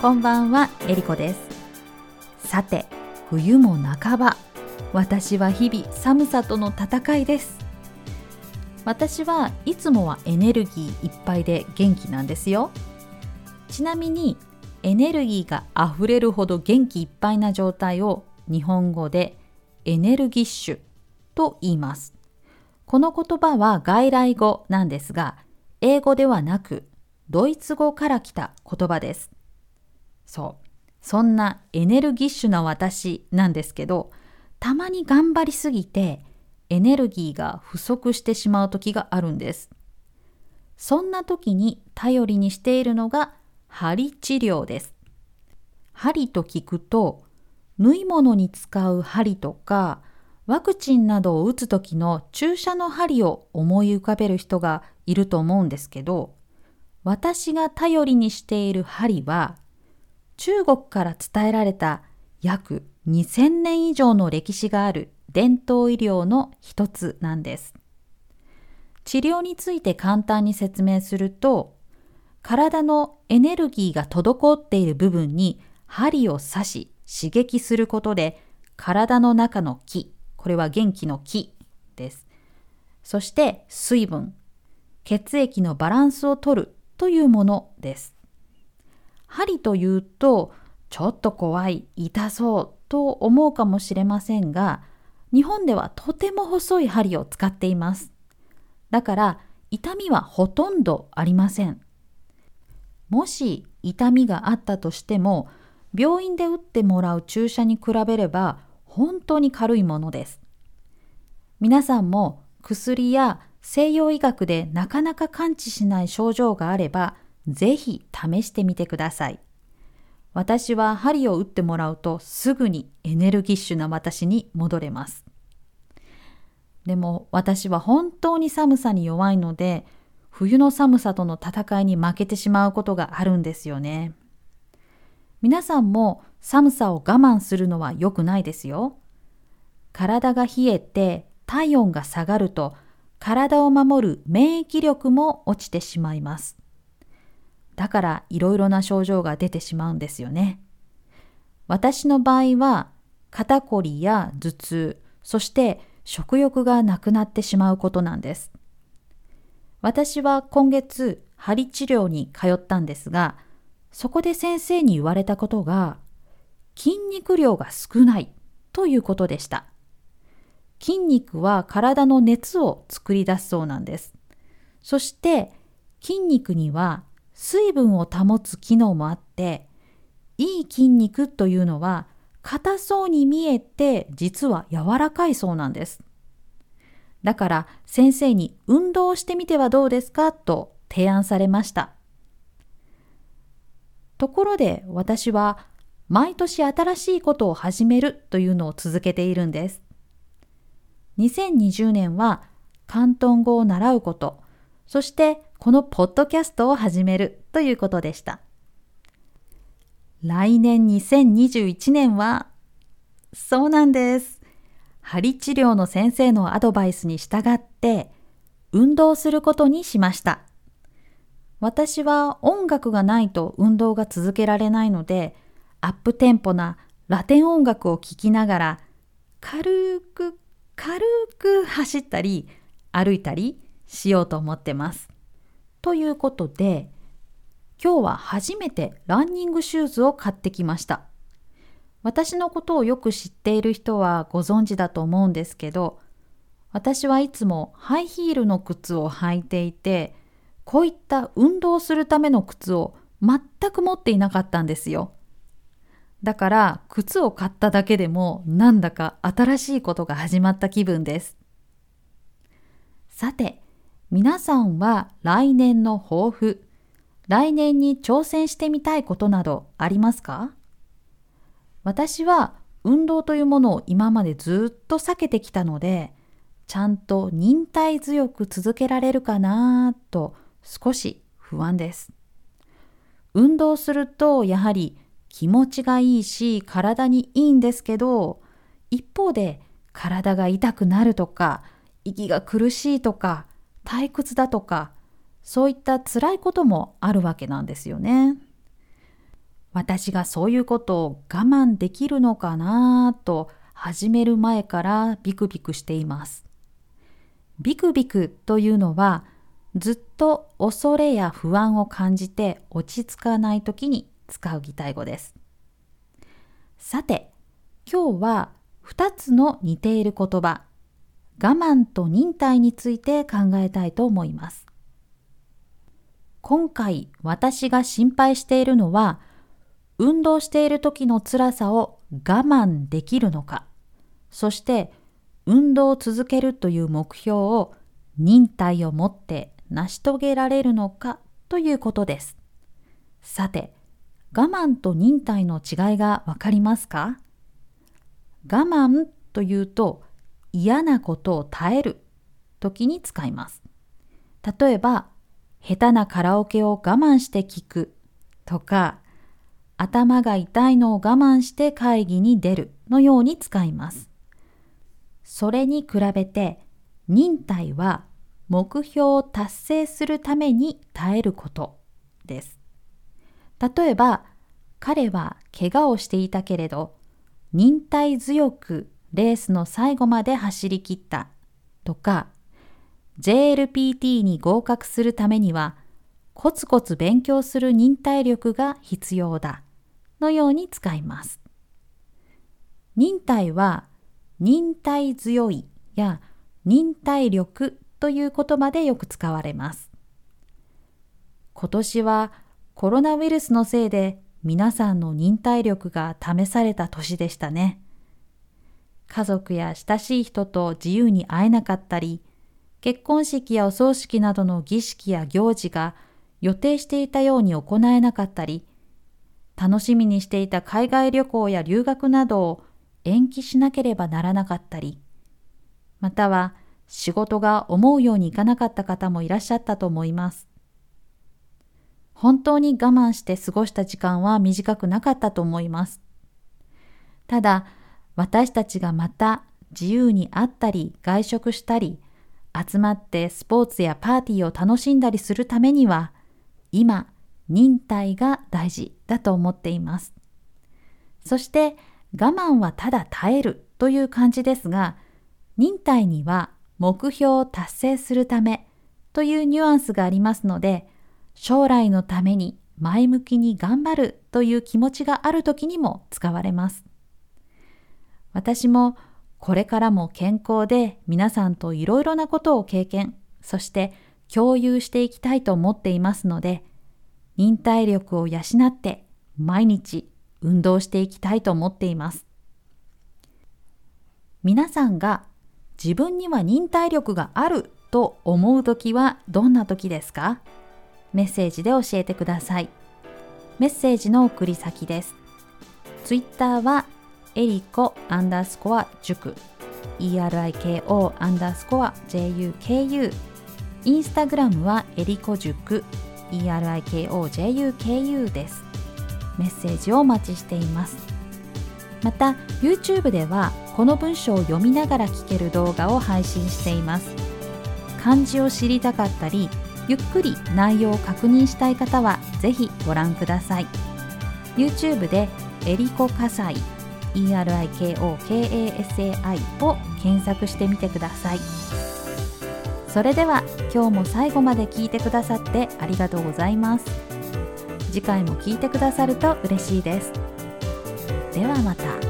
こんばんは、えりこです。さて、冬も半ば、私は日々寒さとの戦いです。私はいつもはエネルギーいっぱいで元気なんですよ。ちなみに、エネルギーがあふれるほど元気いっぱいな状態を日本語でエネルギッシュと言います。この言葉は外来語なんですが、英語ではなくドイツ語から来た言葉です。そう。そんなエネルギッシュな私なんですけど、たまに頑張りすぎてエネルギーが不足してしまう時があるんです。そんな時に頼りにしているのが針治療です。針と聞くと、縫い物に使う針とか、ワクチンなどを打つ時の注射の針を思い浮かべる人がいると思うんですけど、私が頼りにしている針は、中国から伝えられた約2000年以上の歴史がある伝統医療の一つなんです。治療について簡単に説明すると、体のエネルギーが滞っている部分に針を刺し刺激することで体の中の気、これは元気の気です。そして水分、血液のバランスを取るというものです。針というとちょっと怖い、痛そうと思うかもしれませんが、日本ではとても細い針を使っています。だから痛みはほとんどありません。もし痛みがあったとしても、病院で打ってもらう注射に比べれば本当に軽いものです。皆さんも薬や西洋医学でなかなか完治しない症状があれば、ぜひ試してみてください。私は針を打ってもらうとすぐにエネルギッシュな私に戻れます。でも私は本当に寒さに弱いので、冬の寒さとの戦いに負けてしまうことがあるんですよね。皆さんも寒さを我慢するのは良くないですよ。体が冷えて体温が下がると体を守る免疫力も落ちてしまいます。だからいろいろな症状が出てしまうんですよね。私の場合は肩こりや頭痛、そして食欲がなくなってしまうことなんです。私は今月針治療に通ったんですが、そこで先生に言われたことが筋肉量が少ないということでした。筋肉は体の熱を作り出すそうなんです。そして筋肉には水分を保つ機能もあって、いい筋肉というのは硬そうに見えて実は柔らかいそうなんです。だから先生に運動してみてはどうですかと提案されました。ところで私は毎年新しいことを始めるというのを続けているんです。2020年は広東語を習うこと、そしてこのポッドキャストを始めるということでした。来年2021年は、そうなんです。針治療の先生のアドバイスに従って運動することにしました。私は音楽がないと運動が続けられないので、アップテンポなラテン音楽を聴きながら、軽く軽く走ったり歩いたりしようと思ってます。ということで、今日は初めてランニングシューズを買ってきました。私のことをよく知っている人はご存知だと思うんですけど、私はいつもハイヒールの靴を履いていて、こういった運動するための靴を全く持っていなかったんですよ。だから靴を買っただけでもなんだか新しいことが始まった気分です。さて、皆さんは来年の抱負、来年に挑戦してみたいことなどありますか？私は運動というものを今までずっと避けてきたので、ちゃんと忍耐強く続けられるかなと少し不安です。運動するとやはり気持ちがいいし体にいいんですけど、一方で体が痛くなるとか、息が苦しいとか、退屈だとか、そういった辛いこともあるわけなんですよね。私がそういうことを我慢できるのかなと始める前からビクビクしています。ビクビクというのはずっと恐れや不安を感じて落ち着かない時に使う擬態語です。さて、今日は2つの似ている言葉、我慢と忍耐について考えたいと思います。今回私が心配しているのは運動している時の辛さを我慢できるのか、そして運動を続けるという目標を忍耐を持って成し遂げられるのかということです。さて、我慢と忍耐の違いがわかりますか？我慢というと嫌なことを耐える時に使います。例えば、下手なカラオケを我慢して聞くとか、頭が痛いのを我慢して会議に出るのように使います。それに比べて忍耐は目標を達成するために耐えることです。例えば彼は怪我をしていたけれど忍耐強くレースの最後まで走り切ったとか JLPT に合格するためにはコツコツ勉強する忍耐力が必要だのように使います。忍耐は忍耐強いや忍耐力という言葉でよく使われます。今年はコロナウイルスのせいで皆さんの忍耐力が試された年でしたね。家族や親しい人と自由に会えなかったり、結婚式やお葬式などの儀式や行事が予定していたように行えなかったり、楽しみにしていた海外旅行や留学などを延期しなければならなかったり、または仕事が思うようにいかなかった方もいらっしゃったと思います。本当に我慢して過ごした時間は短くなかったと思います。ただ、私たちがまた自由に会ったり外食したり、集まってスポーツやパーティーを楽しんだりするためには、今、忍耐が大事だと思っています。そして我慢はただ耐えるという感じですが、忍耐には目標を達成するためというニュアンスがありますので、将来のために前向きに頑張るという気持ちがある時にも使われます。私もこれからも健康で皆さんといろいろなことを経験、そして共有していきたいと思っていますので、忍耐力を養って毎日運動していきたいと思っています。皆さんが自分には忍耐力があると思う時はどんな時ですか？メッセージで教えてください。メッセージの送り先です。ツイッターはエリコアンダースコア塾 ERIKO アンダースコア JUKU インスタグラムはエリコ塾 ERIKOJUKU です。メッセージをお待ちしています。また、YouTube ではこの文章を読みながら聞ける動画を配信しています。漢字を知りたかったり、ゆっくり内容を確認したい方はぜひご覧ください。YouTube でエリコ火災 ERIKOKASAI を検索してみてください。それでは今日も最後まで聞いてくださってありがとうございます次回も聞いてくださると嬉しいですではまた。